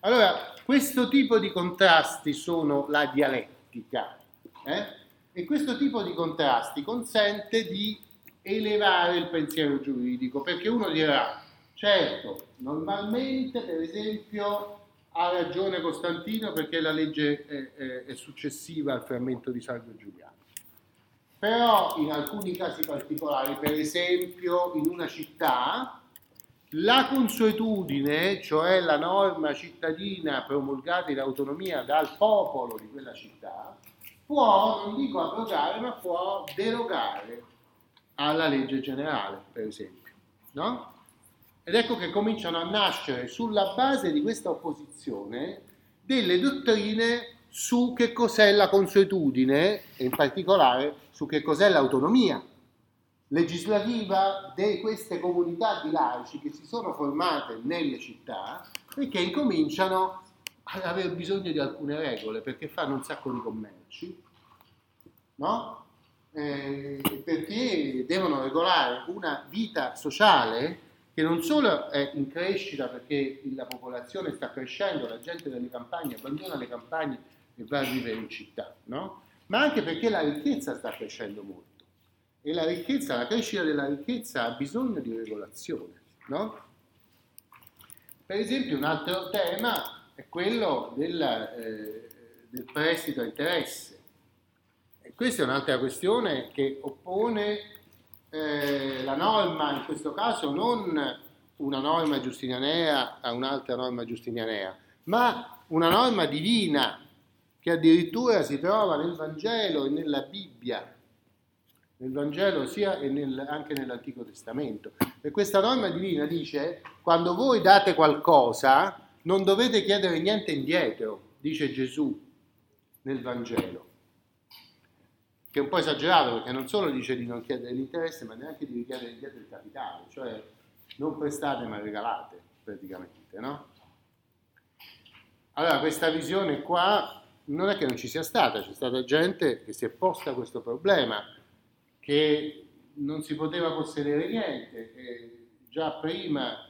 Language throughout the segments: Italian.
Allora, questo tipo di contrasti sono la dialettica eh? e questo tipo di contrasti consente di elevare il pensiero giuridico, perché uno dirà, certo, normalmente per esempio ha ragione Costantino perché la legge è, è, è successiva al frammento di Salvo Giuliano. Però in alcuni casi particolari, per esempio in una città, la consuetudine, cioè la norma cittadina promulgata in autonomia dal popolo di quella città, può, non dico abrogare, ma può derogare alla legge generale, per esempio. No? Ed ecco che cominciano a nascere sulla base di questa opposizione delle dottrine su che cos'è la consuetudine e in particolare su che cos'è l'autonomia legislativa di queste comunità di laici che si sono formate nelle città e che incominciano ad avere bisogno di alcune regole perché fanno un sacco di commerci, no? eh, perché devono regolare una vita sociale che non solo è in crescita perché la popolazione sta crescendo, la gente delle campagne abbandona le campagne e va a vivere in città, no? ma anche perché la ricchezza sta crescendo molto e la ricchezza, la crescita della ricchezza ha bisogno di regolazione. No? Per esempio un altro tema è quello del, eh, del prestito a interesse. E questa è un'altra questione che oppone eh, la norma, in questo caso non una norma giustinianea a un'altra norma giustinianea, ma una norma divina che addirittura si trova nel Vangelo e nella Bibbia, nel Vangelo sia e nel, anche nell'Antico Testamento. E questa norma divina dice, quando voi date qualcosa, non dovete chiedere niente indietro, dice Gesù nel Vangelo. Che è un po' esagerato perché non solo dice di non chiedere l'interesse, ma neanche di richiedere indietro il capitale, cioè non prestate ma regalate praticamente, no? Allora questa visione qua non è che non ci sia stata, c'è stata gente che si è posta questo problema, che non si poteva possedere niente. E già prima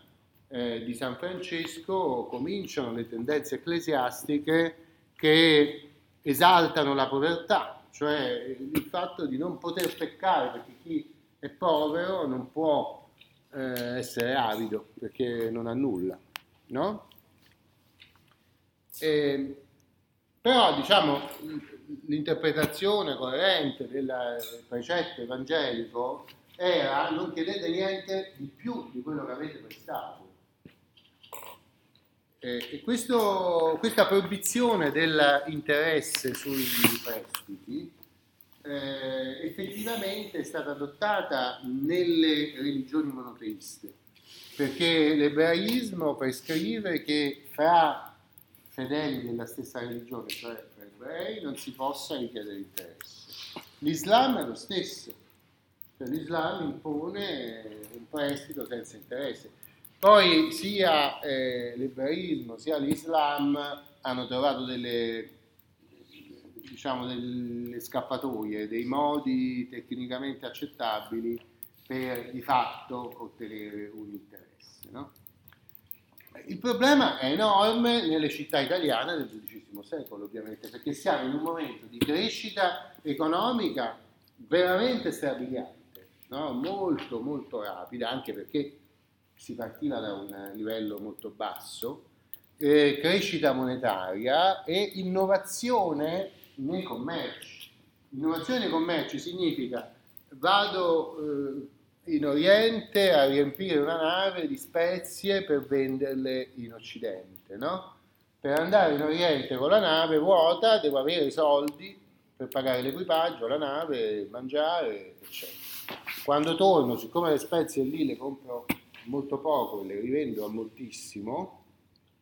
eh, di San Francesco cominciano le tendenze ecclesiastiche che esaltano la povertà, cioè il fatto di non poter peccare, perché chi è povero non può eh, essere avido perché non ha nulla, no? E, però diciamo l'interpretazione coerente del precetto evangelico era non chiedete niente di più di quello che avete prestato. E questo, questa proibizione dell'interesse sui prestiti eh, effettivamente è stata adottata nelle religioni monoteiste, perché l'ebraismo prescrive che fra fedeli della stessa religione, cioè ebrei, non si possa richiedere interesse. L'Islam è lo stesso, cioè l'Islam impone un prestito senza interesse. Poi sia eh, l'ebraismo sia l'Islam hanno trovato delle, diciamo, delle scappatoie, dei modi tecnicamente accettabili per di fatto ottenere un interesse. No? Il problema è enorme nelle città italiane del XII secolo, ovviamente, perché siamo in un momento di crescita economica veramente strabiliante, no? molto, molto rapida, anche perché si partiva da un livello molto basso, eh, crescita monetaria e innovazione nei commerci. Innovazione nei commerci significa vado... Eh, in Oriente a riempire una nave di spezie per venderle in Occidente, no? Per andare in Oriente con la nave vuota devo avere i soldi per pagare l'equipaggio, la nave, mangiare, eccetera. Quando torno, siccome le spezie lì le compro molto poco e le rivendo a moltissimo,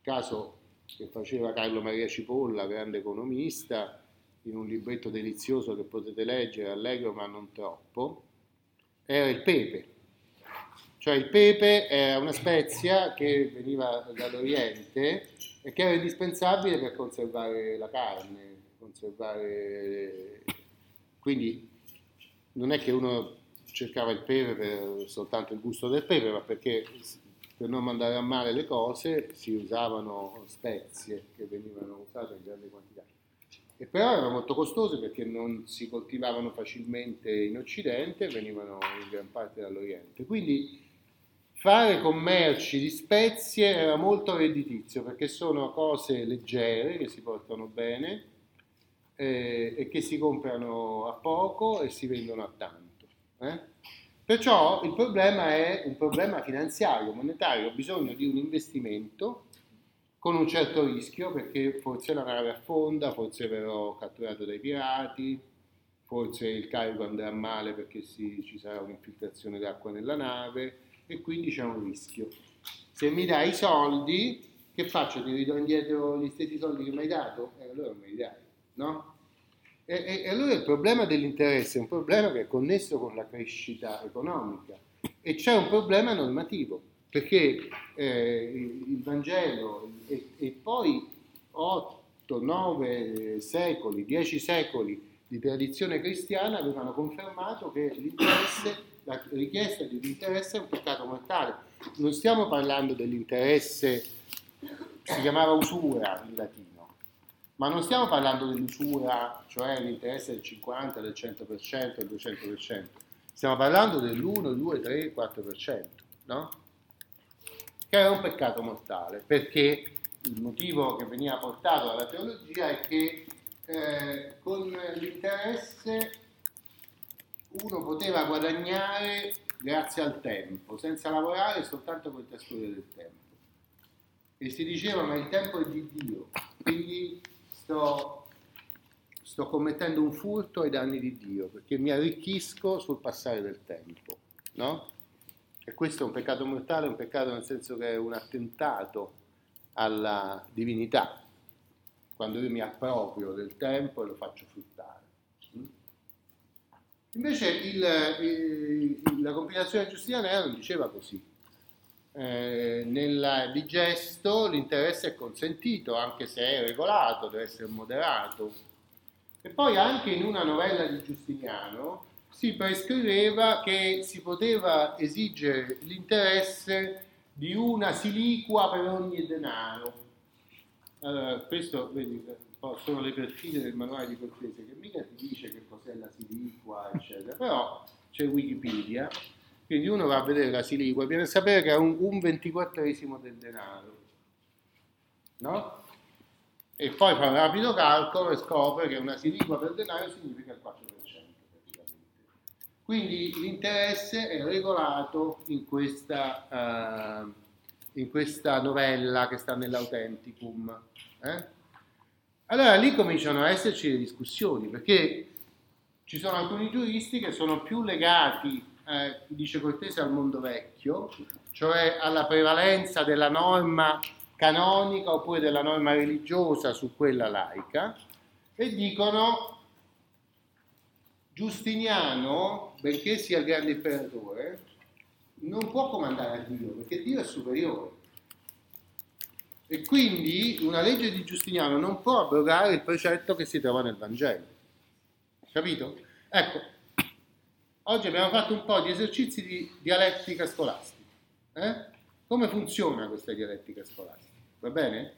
caso che faceva Carlo Maria Cipolla, grande economista, in un libretto delizioso che potete leggere, allegro ma non troppo, era il pepe. Cioè il pepe era una spezia che veniva dall'Oriente e che era indispensabile per conservare la carne, conservare... Quindi non è che uno cercava il pepe per soltanto il gusto del pepe, ma perché per non mandare a male le cose si usavano spezie che venivano usate in grande quantità. E però erano molto costose perché non si coltivavano facilmente in Occidente venivano in gran parte dall'Oriente. Quindi fare commerci di spezie era molto redditizio perché sono cose leggere che si portano bene eh, e che si comprano a poco e si vendono a tanto. Eh? Perciò il problema è un problema finanziario, monetario, ho bisogno di un investimento con un certo rischio perché forse la nave affonda, forse verrò catturato dai pirati, forse il carico andrà male perché si, ci sarà un'infiltrazione d'acqua nella nave e quindi c'è un rischio. Se mi dai i soldi, che faccio? Ti ridò indietro gli stessi soldi che mi hai dato? E eh, allora me li dai, no? E, e, e, allora il problema dell'interesse è un problema che è connesso con la crescita economica e c'è un problema normativo, perché eh, il Vangelo e, e poi 8, 9 secoli, 10 secoli di tradizione cristiana avevano confermato che l'interesse, la richiesta di un interesse è un peccato mortale. Non stiamo parlando dell'interesse, si chiamava usura in latino ma non stiamo parlando dell'usura, cioè l'interesse del 50, del 100%, del 200%, stiamo parlando dell'1, 2, 3, 4%, no? Che è un peccato mortale, perché il motivo che veniva portato dalla teologia è che eh, con l'interesse uno poteva guadagnare grazie al tempo, senza lavorare soltanto il trascorrere del tempo. E si diceva ma il tempo è di Dio, quindi sto, sto commettendo un furto ai danni di Dio, perché mi arricchisco sul passare del tempo, no? E questo è un peccato mortale, un peccato nel senso che è un attentato alla divinità, quando io mi approprio del tempo e lo faccio fruttare. Invece il, il, la compilazione giustiniana non diceva così, eh, nel digesto l'interesse è consentito, anche se è regolato, deve essere moderato. E poi anche in una novella di Giustiniano si prescriveva che si poteva esigere l'interesse di una siliqua per ogni denaro. Allora, questo vedi, sono le perfide del manuale di Cortese che mica ti dice che cos'è la siliqua, eccetera, però c'è Wikipedia quindi uno va a vedere la siliqua e viene a sapere che è un, un ventiquattresimo del denaro. No? E poi fa un rapido calcolo e scopre che una siliqua per denaro significa il 4% praticamente. Quindi l'interesse è regolato in questa, uh, in questa novella che sta nell'Autenticum. Eh? Allora lì cominciano a esserci le discussioni perché ci sono alcuni giuristi che sono più legati eh, dice Cortese, al mondo vecchio, cioè alla prevalenza della norma canonica oppure della norma religiosa su quella laica, e dicono Giustiniano, benché sia il grande imperatore, non può comandare a Dio, perché Dio è superiore. E quindi una legge di Giustiniano non può abrogare il precetto che si trova nel Vangelo. Capito? Ecco, Oggi abbiamo fatto un po' di esercizi di dialettica scolastica. Eh? Come funziona questa dialettica scolastica? Va bene?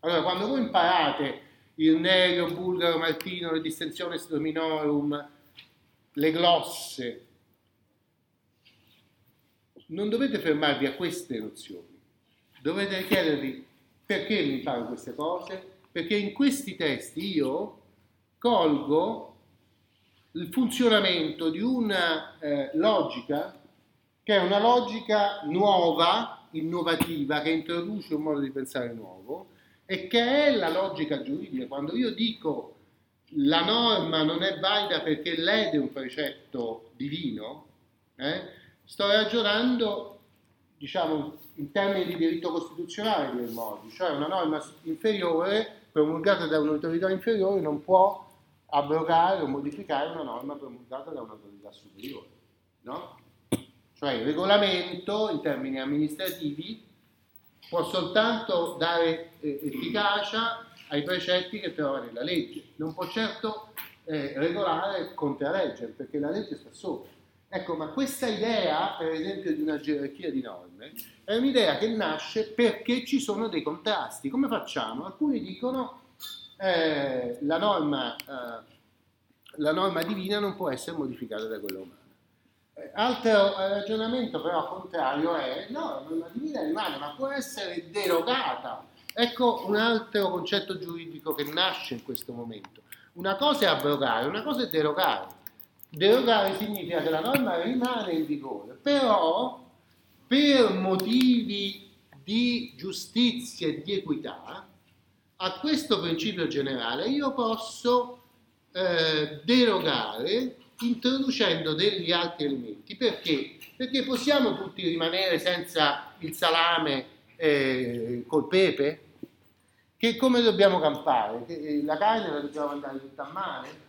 Allora, quando voi imparate il negro, bulgaro, martino, le distensioni strominorum, le glosse, non dovete fermarvi a queste nozioni. Dovete chiedervi perché mi imparo queste cose? Perché in questi testi io colgo il funzionamento di una eh, logica che è una logica nuova, innovativa, che introduce un modo di pensare nuovo e che è la logica giuridica. Quando io dico la norma non è valida perché lede un precetto divino, eh, sto ragionando, diciamo, in termini di diritto costituzionale di modi, cioè una norma inferiore promulgata da un'autorità inferiore non può abrogare o modificare una norma promulgata da un'autorità superiore. No? Cioè il regolamento in termini amministrativi può soltanto dare eh, efficacia ai precetti che trova nella legge, non può certo eh, regolare e contraleggere perché la legge sta sopra. Ecco, ma questa idea, per esempio, di una gerarchia di norme, è un'idea che nasce perché ci sono dei contrasti. Come facciamo? Alcuni dicono eh, la, norma, eh, la norma divina non può essere modificata da quella umana. Eh, altro ragionamento però contrario è no, la norma divina rimane, ma può essere derogata. Ecco un altro concetto giuridico che nasce in questo momento. Una cosa è abrogare, una cosa è derogare. Derogare significa che la norma rimane in vigore, però per motivi di giustizia e di equità, a questo principio generale io posso eh, derogare introducendo degli altri elementi. Perché? Perché possiamo tutti rimanere senza il salame eh, col pepe? Che come dobbiamo campare? Eh, la carne la dobbiamo mandare tutta a mare?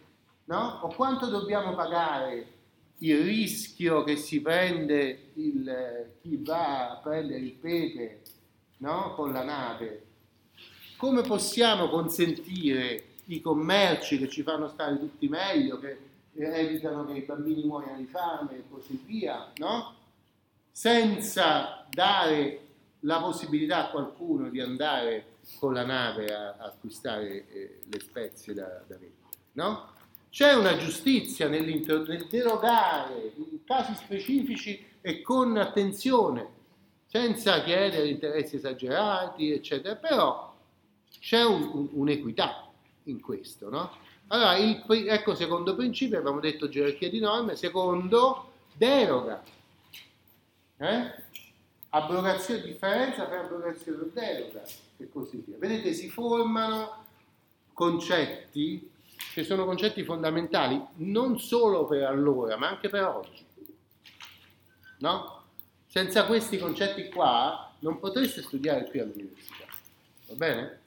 No? O quanto dobbiamo pagare il rischio che si prende il, chi va a prendere il pepe no? con la nave? Come possiamo consentire i commerci che ci fanno stare tutti meglio, che evitano che i bambini muoiano di fame e così via, no? senza dare la possibilità a qualcuno di andare con la nave a, acquistare eh, le spezie da, da vendere. No? C'è una giustizia nel derogare in casi specifici e con attenzione, senza chiedere interessi esagerati, eccetera, però c'è un, un, un'equità in questo, no? Allora, il, ecco secondo principio, abbiamo detto gerarchia di norme, secondo deroga, eh? abrogazione, differenza tra abrogazione e deroga e così via. Vedete, si formano concetti che sono concetti fondamentali non solo per allora, ma anche per oggi. No? Senza questi concetti qua non potreste studiare qui all'università. Va bene?